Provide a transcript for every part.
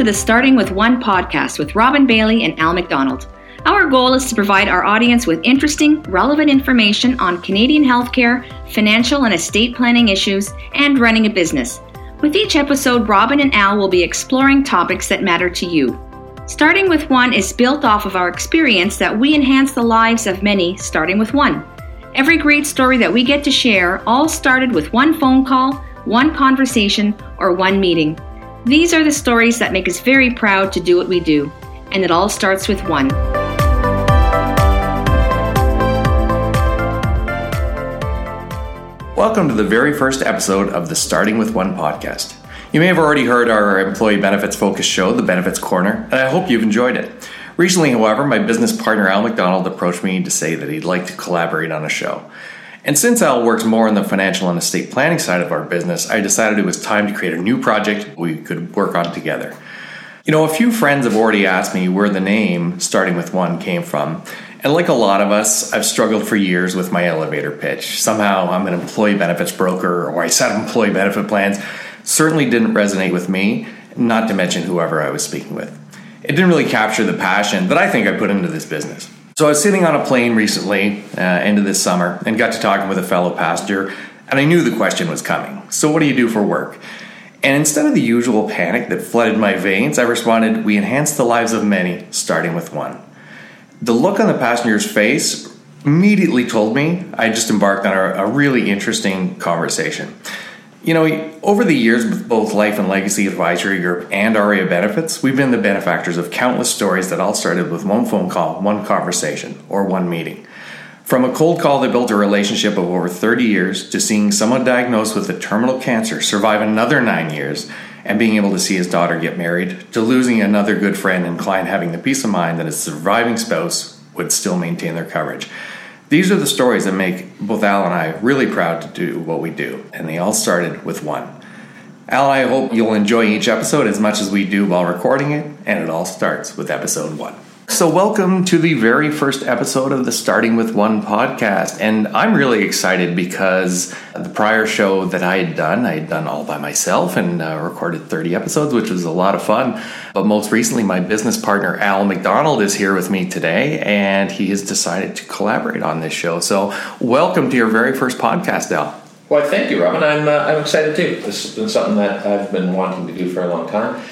to the Starting with One podcast with Robin Bailey and Al McDonald. Our goal is to provide our audience with interesting, relevant information on Canadian healthcare, financial and estate planning issues, and running a business. With each episode, Robin and Al will be exploring topics that matter to you. Starting with One is built off of our experience that we enhance the lives of many, starting with one. Every great story that we get to share all started with one phone call, one conversation, or one meeting. These are the stories that make us very proud to do what we do, and it all starts with one. Welcome to the very first episode of the Starting with One podcast. You may have already heard our employee benefits focus show, The Benefits Corner, and I hope you've enjoyed it. Recently, however, my business partner Al McDonald approached me to say that he'd like to collaborate on a show. And since Al works more on the financial and estate planning side of our business, I decided it was time to create a new project we could work on together. You know, a few friends have already asked me where the name starting with one came from. And like a lot of us, I've struggled for years with my elevator pitch. Somehow I'm an employee benefits broker or I set up employee benefit plans. Certainly didn't resonate with me, not to mention whoever I was speaking with. It didn't really capture the passion that I think I put into this business. So I was sitting on a plane recently, uh, end of this summer, and got to talking with a fellow passenger, and I knew the question was coming. So what do you do for work? And instead of the usual panic that flooded my veins, I responded, We enhance the lives of many, starting with one. The look on the passenger's face immediately told me I just embarked on a, a really interesting conversation. You know, over the years with both Life and Legacy Advisory Group and ARIA Benefits, we've been the benefactors of countless stories that all started with one phone call, one conversation, or one meeting. From a cold call that built a relationship of over 30 years to seeing someone diagnosed with a terminal cancer survive another nine years and being able to see his daughter get married, to losing another good friend and client having the peace of mind that his surviving spouse would still maintain their coverage. These are the stories that make both Al and I really proud to do what we do, and they all started with one. Al I hope you'll enjoy each episode as much as we do while recording it, and it all starts with episode one. So, welcome to the very first episode of the Starting with One podcast. And I'm really excited because the prior show that I had done, I had done all by myself and uh, recorded 30 episodes, which was a lot of fun. But most recently, my business partner, Al McDonald, is here with me today, and he has decided to collaborate on this show. So, welcome to your very first podcast, Al. Well, thank you, Robin. I'm, uh, I'm excited too. This has been something that I've been wanting to do for a long time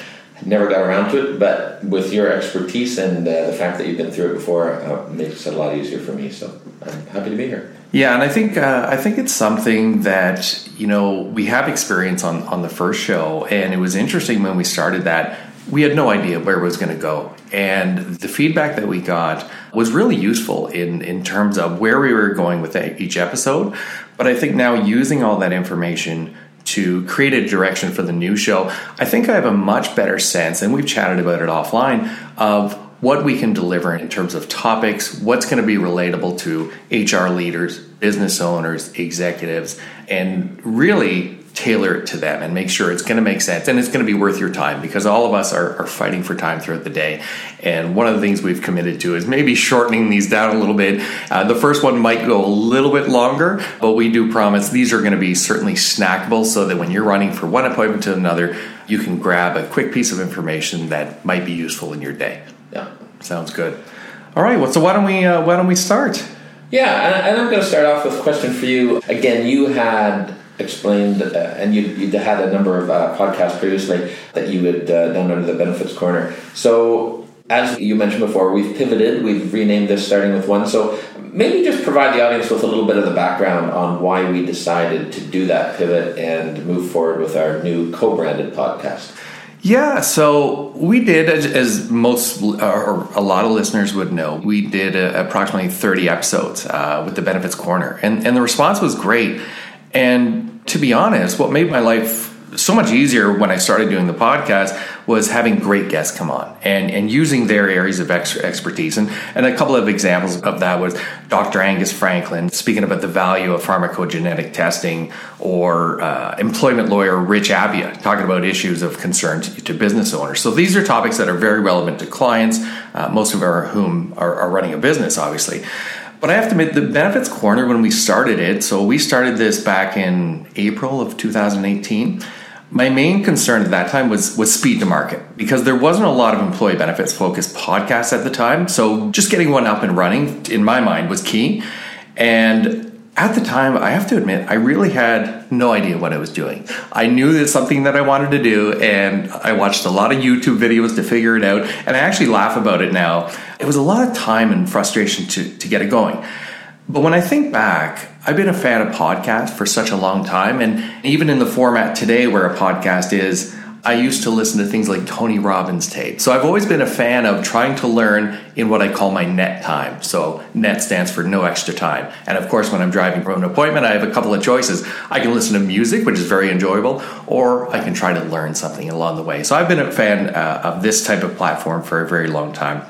never got around to it, but with your expertise and uh, the fact that you've been through it before, uh, makes it a lot easier for me. So I'm happy to be here. Yeah, and I think uh, I think it's something that you know we have experience on on the first show, and it was interesting when we started that. We had no idea where it was going to go, and the feedback that we got was really useful in in terms of where we were going with each episode. But I think now using all that information to create a direction for the new show, I think I have a much better sense, and we've chatted about it offline, of what we can deliver in terms of topics, what's going to be relatable to HR leaders, business owners, executives, and really tailor it to them and make sure it's going to make sense and it's going to be worth your time because all of us are, are, fighting for time throughout the day. And one of the things we've committed to is maybe shortening these down a little bit. Uh, the first one might go a little bit longer, but we do promise these are going to be certainly snackable so that when you're running from one appointment to another, you can grab a quick piece of information that might be useful in your day. Yeah, sounds good. All right, well, so why don't we uh, why don't we start? Yeah, and I'm going to start off with a question for you. Again, you had explained, uh, and you you had a number of uh, podcasts previously that you had uh, done under the Benefits Corner. So, as you mentioned before, we've pivoted. We've renamed this starting with one. So, maybe just provide the audience with a little bit of the background on why we decided to do that pivot and move forward with our new co-branded podcast. Yeah, so we did, as, most or a lot of listeners would know, we did a, approximately 30 episodes uh, with the Benefits Corner, and, and the response was great. And to be honest, what made my life so much easier when I started doing the podcast was having great guests come on and, and using their areas of ex- expertise. And, and a couple of examples of that was Dr. Angus Franklin speaking about the value of pharmacogenetic testing, or uh, employment lawyer Rich Abia talking about issues of concern to, to, business owners. So these are topics that are very relevant to clients, uh, most of our, whom are, are running a business, obviously. But I have to admit, the Benefits Corner, when we started it, so we started this back in April of 2018. My main concern at that time was was speed to market because there wasn't a lot of employee benefits focused podcasts at the time. So just getting one up and running in my mind was key. And at the time, I have to admit, I really had no idea what I was doing. I knew it's something that I wanted to do, and I watched a lot of YouTube videos to figure it out. And I actually laugh about it now. It was a lot of time and frustration to, to get it going. But when I think back, I've been a fan of podcasts for such a long time. And even in the format today where a podcast is, I used to listen to things like Tony Robbins tape. So I've always been a fan of trying to learn in what I call my net time. So net stands for no extra time. And of course, when I'm driving from an appointment, I have a couple of choices. I can listen to music, which is very enjoyable, or I can try to learn something along the way. So I've been a fan uh, of this type of platform for a very long time.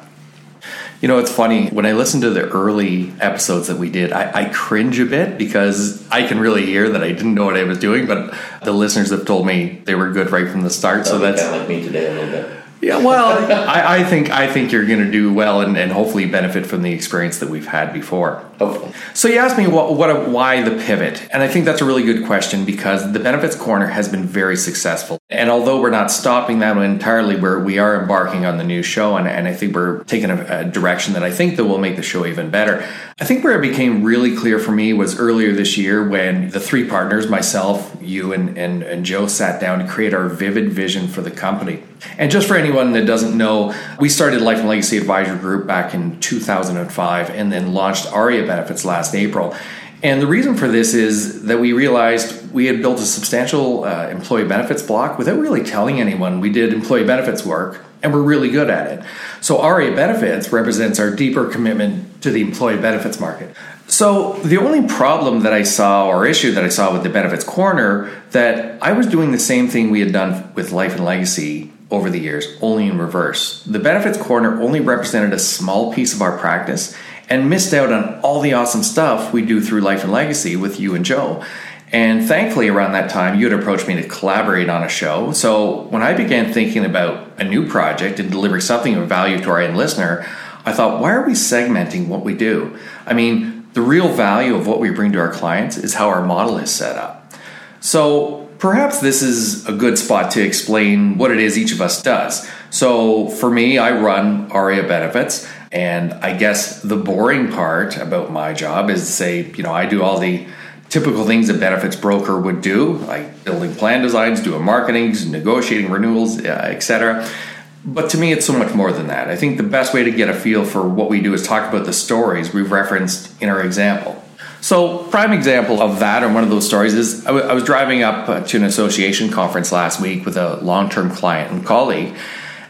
You know, it's funny when I listen to the early episodes that we did, I, I, cringe a bit because I can really hear that I didn't know what I was doing, but the listeners have told me they were good right from the start. so that's kind of like me today a little bit. Yeah, well, I, I, think I think you're going to do well and, and, hopefully benefit from the experience that we've had before. Hopefully. So you asked me what, what why the pivot, and I think that's a really good question because the benefits corner has been very successful. And although we're not stopping that entirely, we're we are embarking on the new show, and, and I think we're taking a, a direction that I think that will make the show even better. I think where it became really clear for me was earlier this year when the three partners, myself, you, and, and, and Joe, sat down to create our vivid vision for the company. And just for anyone that doesn't know, we started Life and Legacy Advisor Group back in 2005 and then launched ARIA Benefits last April. And the reason for this is that we realized we had built a substantial uh, employee benefits block without really telling anyone we did employee benefits work and we're really good at it. So ARIA Benefits represents our deeper commitment to the employee benefits market. So the only problem that I saw or issue that I saw with the benefits corner that I was doing the same thing we had done with Life and Legacy over the years, only in reverse. The benefits corner only represented a small piece of our practice and missed out on all the awesome stuff we do through Life and Legacy with you and Joe. And thankfully, around that time, you had approached me to collaborate on a show. So when I began thinking about a new project and delivering something of value to our end listener, I thought, why are we segmenting what we do? I mean, the real value of what we bring to our clients is how our model is set up. So Perhaps this is a good spot to explain what it is each of us does. So, for me, I run ARIA benefits, and I guess the boring part about my job is say, you know, I do all the typical things a benefits broker would do, like building plan designs, doing marketing, negotiating renewals, uh, etc. But to me, it's so much more than that. I think the best way to get a feel for what we do is talk about the stories we've referenced in our example. So, prime example of that, or one of those stories, is I, was driving up to an association conference last week with a long term client and colleague,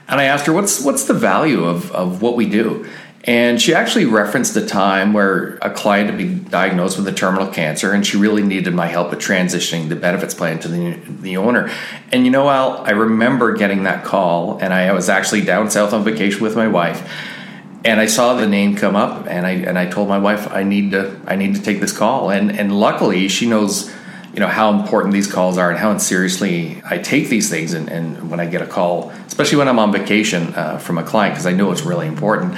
and I asked her, What's, what's the value of, of what we do? And she actually referenced a time where a client had been diagnosed with a terminal cancer, and she really needed my help with transitioning the benefits plan to the, the owner. And you know, Al, I remember getting that call, and I was actually down south on vacation with my wife and I saw the name come up, and I and I told my wife I need to I need to take this call, and and luckily she knows you know how important these calls are and how seriously I take these things, and, and when I get a call, especially when I'm on vacation uh, from a client, because I know it's really important.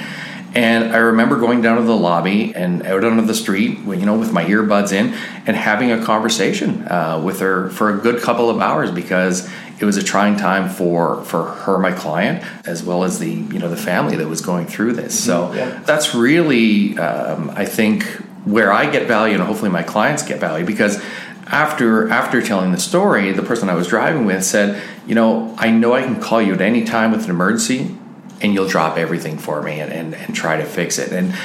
And I remember going down to the lobby and out onto the street, you know, with my earbuds in, and having a conversation uh, with her for a good couple of hours because it was a trying time for for her, my client, as well as the you know the family that was going through this. So mm-hmm. yeah. that's really, um, I think, where I get value, and hopefully my clients get value because after after telling the story, the person I was driving with said, you know, I know I can call you at any time with an emergency and you'll drop everything for me and, and, and try to fix it. And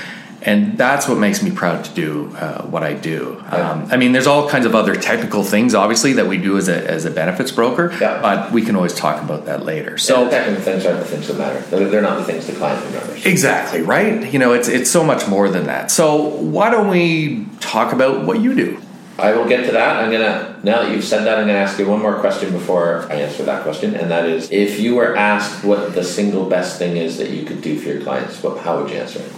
and that's what makes me proud to do uh, what I do. Yeah. Um, I mean, there's all kinds of other technical things, obviously, that we do as a, as a benefits broker, yeah. but we can always talk about that later. So, yeah, the technical things aren't the things that matter. They're, they're not the things the client remembers. Exactly right. You know, it's it's so much more than that. So, why don't we talk about what you do? I will get to that. I'm gonna now that you've said that, I'm gonna ask you one more question before I answer that question, and that is, if you were asked what the single best thing is that you could do for your clients, what how would you answer it?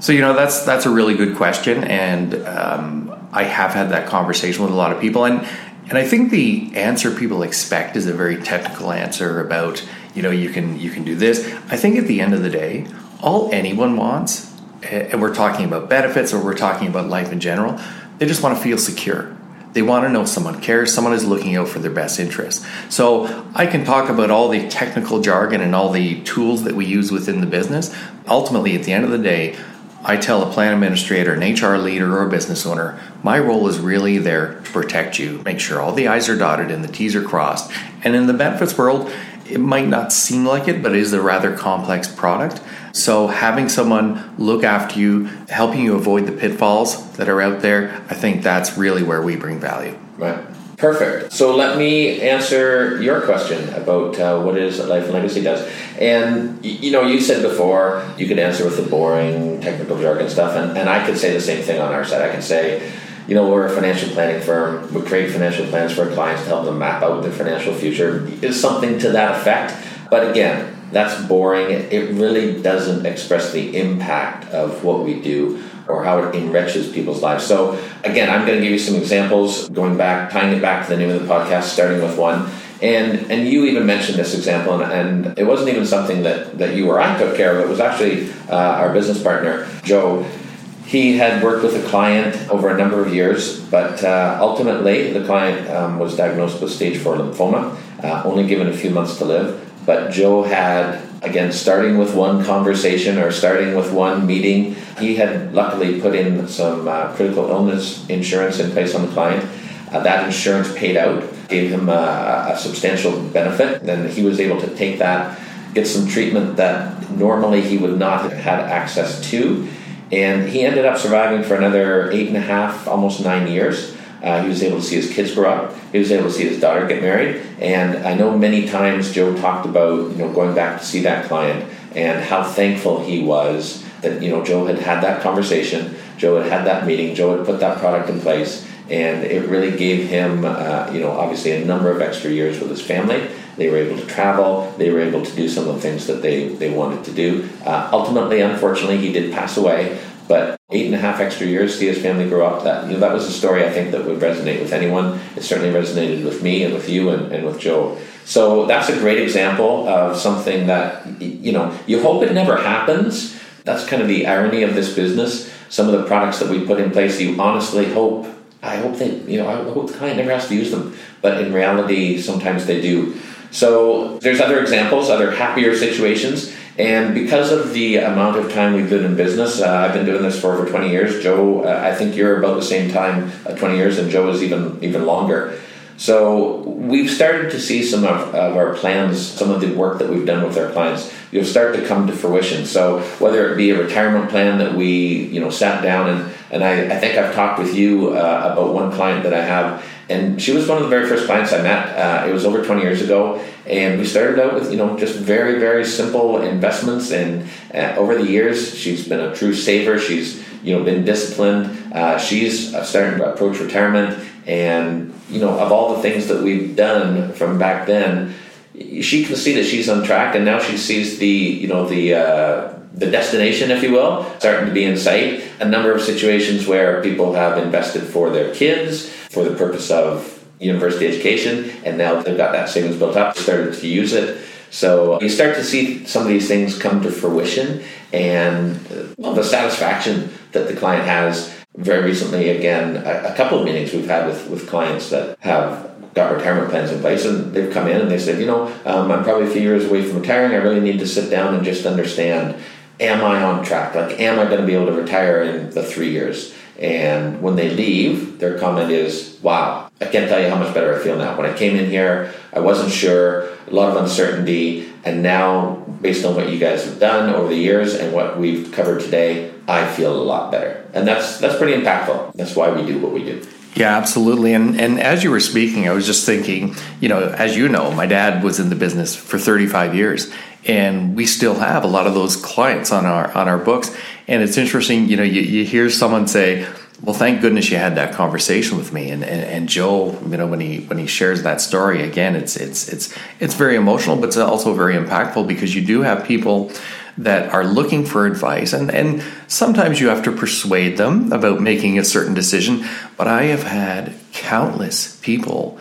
So you know that's that's a really good question, and um, I have had that conversation with a lot of people, and and I think the answer people expect is a very technical answer about you know you can you can do this. I think at the end of the day, all anyone wants, and we're talking about benefits or we're talking about life in general they just want to feel secure. They want to know someone cares, someone is looking out for their best interest. So I can talk about all the technical jargon and all the tools that we use within the business. Ultimately, at the end of the day, I tell a plan administrator, an HR leader, or a business owner, my role is really there to protect you, make sure all the I's are dotted and the T's are crossed. And in the benefits world, it might not seem like it, but it is a rather complex product. So having someone look after you, helping you avoid the pitfalls that are out there, I think that's really where we bring value. Right. Perfect. So let me answer your question about uh, what is Life and Legacy does. And you know, you said before you could answer with the boring technical jargon stuff, and, and I could say the same thing on our side. I can say, you know, we're a financial planning firm. We create financial plans for our clients to help them map out their financial future. Is something to that effect. But again, that's boring. It really doesn't express the impact of what we do or how it enriches people's lives. So again, I'm going to give you some examples, going back, tying it back to the name of the podcast, starting with one. And and you even mentioned this example, and, and it wasn't even something that, that you or I took care of. It was actually uh, our business partner, Joe. He had worked with a client over a number of years, but uh, ultimately the client um, was diagnosed with stage 4 lymphoma, uh, only given a few months to live. But Joe had, again, starting with one conversation or starting with one meeting, he had luckily put in some uh, critical illness insurance in place on the client. Uh, that insurance paid out, gave him a, a substantial benefit. Then he was able to take that, get some treatment that normally he would not have had access to. And he ended up surviving for another eight and a half, almost nine years. Uh, he was able to see his kids grow up. He was able to see his daughter get married. And I know many times Joe talked about you know going back to see that client and how thankful he was that you know Joe had had that conversation. Joe had had that meeting. Joe had put that product in place, and it really gave him uh, you know obviously a number of extra years with his family. They were able to travel. They were able to do some of the things that they, they wanted to do. Uh, ultimately, unfortunately, he did pass away. But eight and a half extra years see his family grow up, that, you know, that was a story I think that would resonate with anyone. It certainly resonated with me and with you and, and with Joe. So that's a great example of something that, you know, you hope it never happens. That's kind of the irony of this business. Some of the products that we put in place, you honestly hope, I hope they, you know, I hope the client never has to use them. But in reality, sometimes they do. So there's other examples, other happier situations. And because of the amount of time we've been in business, uh, I've been doing this for over 20 years. Joe, uh, I think you're about the same time, uh, 20 years, and Joe is even even longer. So we've started to see some of, of, our plans, some of the work that we've done with our clients, you'll start to come to fruition. So whether it be a retirement plan that we, you know, sat down and and I, I think I've talked with you uh, about one client that I have, and she was one of the very first clients I met. Uh, it was over 20 years ago, and we started out with you know just very very simple investments. And uh, over the years, she's been a true saver. She's you know been disciplined. Uh, she's uh, starting to approach retirement, and you know of all the things that we've done from back then, she can see that she's on track, and now she sees the you know the uh, the destination, if you will, starting to be in sight. A number of situations where people have invested for their kids for the purpose of university education, and now they've got that savings built up, started to use it. So you start to see some of these things come to fruition, and well, the satisfaction that the client has. Very recently, again, a, a couple of meetings we've had with, with clients that have got retirement plans in place, and they've come in and they said, you know, um, I'm probably a few years away from retiring. I really need to sit down and just understand am I on track? Like, am I going to be able to retire in the three years? And when they leave, their comment is, wow, I can't tell you how much better I feel now. When I came in here, I wasn't sure, a lot of uncertainty, and now, based on what you guys have done over the years and what we've covered today, I feel a lot better. And that's that's pretty impactful. That's why we do what we do. Yeah, absolutely. And and as you were speaking, I was just thinking, you know, as you know, my dad was in the business for 35 years and we still have a lot of those clients on our on our books. And it's interesting you know you, you hear someone say well thank goodness you had that conversation with me. And, and, and joe you know when he when he shares that story again it's it's it's it's very emotional but it's also very impactful because you do have people that are looking for advice. And and sometimes you have to persuade them about making a certain decision. But i have had countless people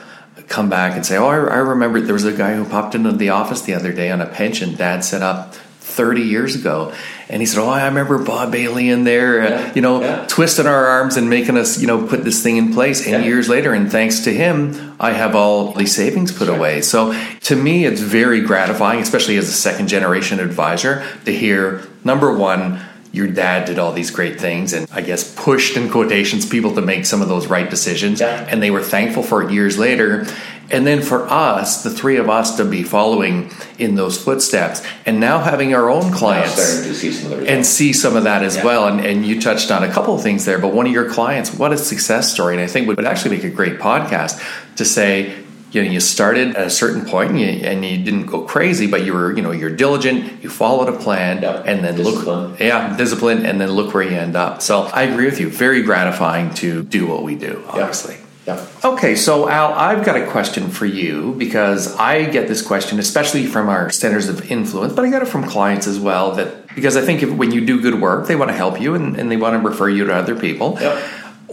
come back and say, "Oh, I, I remember there was a guy who popped into the office the other day on a pension Dad set up 30 years ago. And he said, Oh, I remember Bob Bailey in there, uh, Yeah, you know, yeah. twisting our arms and making us, you know, put this thing in place. And Yeah. years later, and thanks to him, I have all these savings put Sure. away. So to me, it's very gratifying, especially as a second generation advisor, to hear number one, your dad did all these great things and I guess pushed in quotations people to make some of those right decisions. Yeah. And they were thankful for it years later. And then for us, the three of us to be following in those footsteps and now having our own clients see and see some of that as Yeah. well. And, and you touched on a couple of things there, but one of your clients, what a success story. And I think would actually make a great podcast to say, you know, you started at a certain point and you, and you didn't go crazy, but you were, you know, you're diligent, you followed a plan, Yeah. and then Discipline. look, yeah, discipline, and then look where you end up. So I agree with you. Very gratifying to do what we do, obviously. Yeah. Okay, so Al, I've got a question for you because I get this question, especially from our centers of influence, but I get it from clients as well. That because I think if, when you do good work, they want to help you and, and they want to refer you to other people. Yep.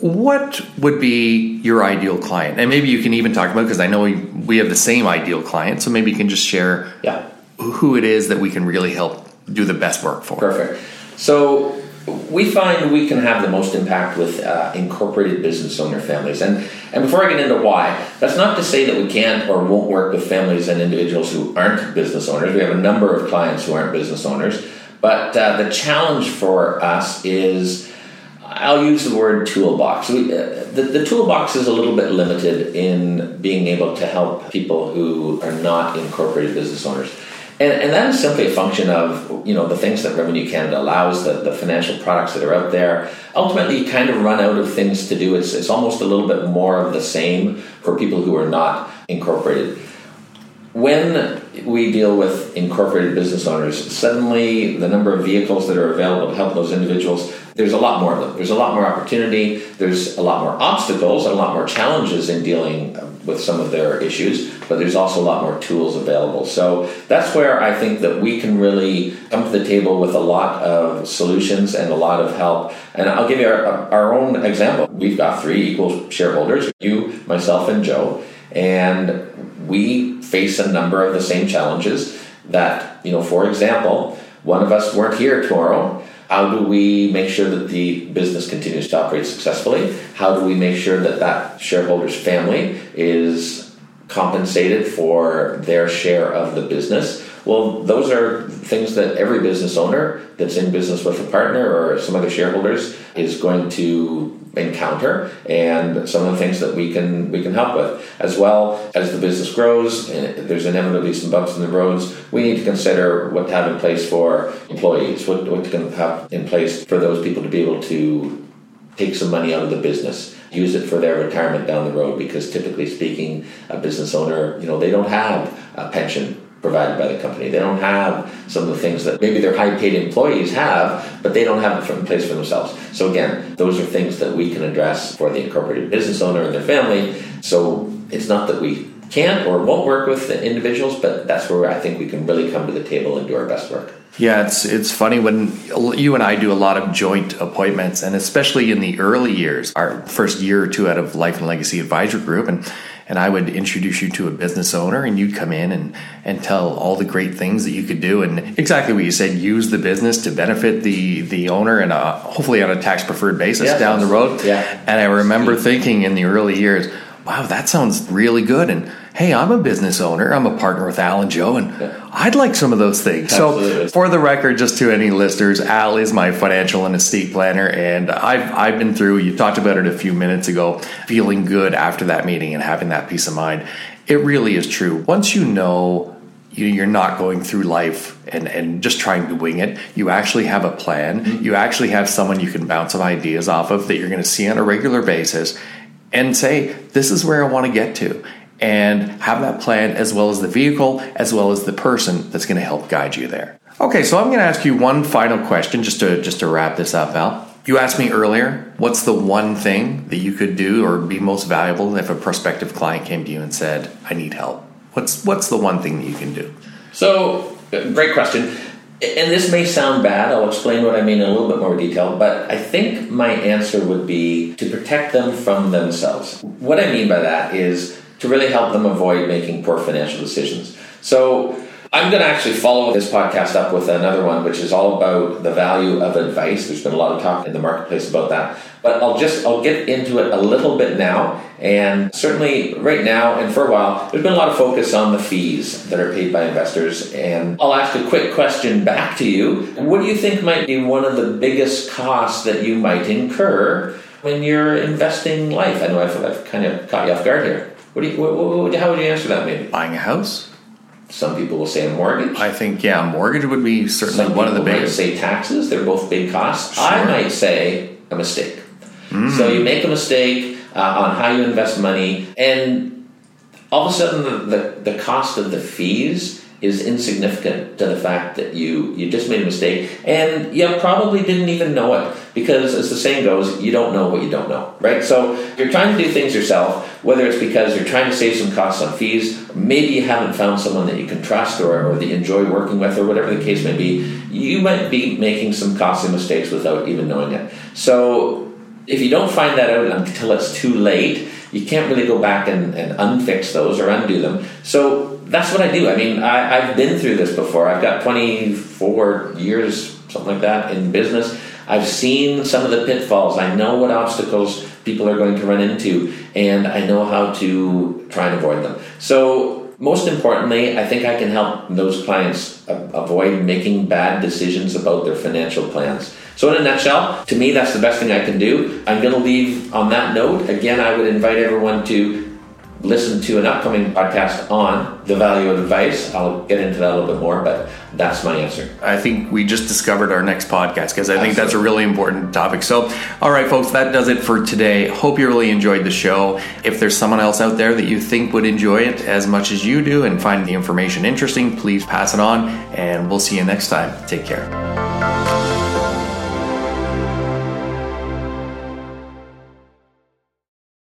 What would be your ideal client? And maybe you can even talk about because I know we, we have the same ideal client, so maybe you can just share Yeah. who it is that we can really help do the best work for. Perfect. So we find we can have the most impact with uh, incorporated business owner families, and and before I get into why, that's not to say that we can't or won't work with families and individuals who aren't business owners. We have a number of clients who aren't business owners, but uh, the challenge for us is. I'll use the word toolbox. We, uh, the, the toolbox is a little bit limited in being able to help people who are not incorporated business owners. And, and that is simply a function of you know the things that Revenue Canada allows, the, the financial products that are out there. Ultimately, you kind of run out of things to do. It's, it's almost a little bit more of the same for people who are not incorporated. When we deal with incorporated business owners, suddenly the number of vehicles that are available to help those individuals, there's a lot more of them. There's a lot more opportunity, there's a lot more obstacles, and a lot more challenges in dealing uh, with some of their issues, but there's also a lot more tools available. So that's where I think that we can really come to the table with a lot of solutions and a lot of help. And I'll give you our, our own example. We've got three equal shareholders you, myself, and Joe. And we face a number of the same challenges that, you know, for example, one of us weren't here tomorrow. How do we make sure that the business continues to operate successfully? How do we make sure that that shareholder's family is compensated for their share of the business? Well, those are things that every business owner that's in business with a partner or some other shareholders is going to encounter and some of the things that we can we can help with. As well as the business grows and there's inevitably some bumps in the roads we need to consider what to have in place for employees what, what to have in place for those people to be able to take some money out of the business use it for their retirement down the road because typically speaking a business owner you know they don't have a pension provided by the company. They don't have some of the things that maybe their high paid employees have, but they don't have it in place for themselves. So, again, those are things that we can address for the incorporated business owner and their family. So, it's not that we can't or won't work with the individuals, but that's where I think we can really come to the table and do our best work. Yeah, it's it's funny when you and I do a lot of joint appointments, and especially in the early years, our first year or two out of Life and Legacy Advisor Group, and and I would introduce you to a business owner, and you'd come in and and tell all the great things that you could do, and exactly what you said, use the business to benefit the the owner, and uh, hopefully on a tax preferred basis Yes, down the road. Yeah. and I remember thinking in the early years, wow, that sounds really good, and hey, I'm a business owner. I'm a partner with Al and Joe, and I'd like some of those things. Absolutely. So, for the record, just to any listeners, Al is my financial and estate planner, and I've I've been through. You talked about it a few minutes ago, feeling good after that meeting and having that peace of mind. It really is true. Once you know you- you're not going through life and, and just trying to wing it. You actually have a plan. Mm-hmm. You actually have someone you can bounce some ideas off of that you're going to see on a regular basis and say, this is where I want to get to. And have that plan as well as the vehicle, as well as the person that's going to help guide you there. Okay, so I'm going to ask you one final question just to just to wrap this up, Al. You asked me earlier, what's the one thing that you could do or be most valuable if a prospective client came to you and said, "I need help"? What's what's the one thing that you can do? So, uh, great question. And this may sound bad. I'll explain what I mean in a little bit more detail. But I think my answer would be to protect them from themselves. What I mean by that is to really help them avoid making poor financial decisions. So, I'm going to actually follow this podcast up with another one, which is all about the value of advice. There's been a lot of talk in the marketplace about that, but I'll just I'll get into it a little bit now. And certainly, right now and for a while, there's been a lot of focus on the fees that are paid by investors. And I'll ask a quick question back to you: What do you think might be one of the biggest costs that you might incur when you're investing life? I know I've, I've kind of caught you off guard here. What do you, what, what, how would you answer that? Maybe buying a house. Some people will say a mortgage. I think yeah, mortgage would be certainly Some one of the biggest. say taxes. They're both big costs. Sure. I might say a mistake. So you make a mistake uh, on how you invest money, and all of a sudden the, the, the cost of the fees is insignificant to the fact that you you just made a mistake and you probably didn't even know it because as the saying goes you don't know what you don't know right so you're trying to do things yourself whether it's because you're trying to save some costs on fees maybe you haven't found someone that you can trust or, or that you enjoy working with or whatever the case may be you might be making some costly mistakes without even knowing it so if you don't find that out until it's too late, you can't really go back and, and unfix those or undo them. So that's what I do. I mean, I, I've been through this before. I've got 24 years, something like that, in business. I've seen some of the pitfalls. I know what obstacles people are going to run into, and I know how to try and avoid them. So most importantly, I think I can help those clients avoid making bad decisions about their financial plans. So, in a nutshell, to me, that's the best thing I can do. I'm going to leave on that note. Again, I would invite everyone to listen to an upcoming podcast on the value of advice. I'll get into that a little bit more, but that's my answer. I think we just discovered our next podcast because I think that's a really important topic. So, all right, folks, that does it for today. Hope you really enjoyed the show. If there's someone else out there that you think would enjoy it as much as you do and find the information interesting, please pass it on, and we'll see you next time. Take care.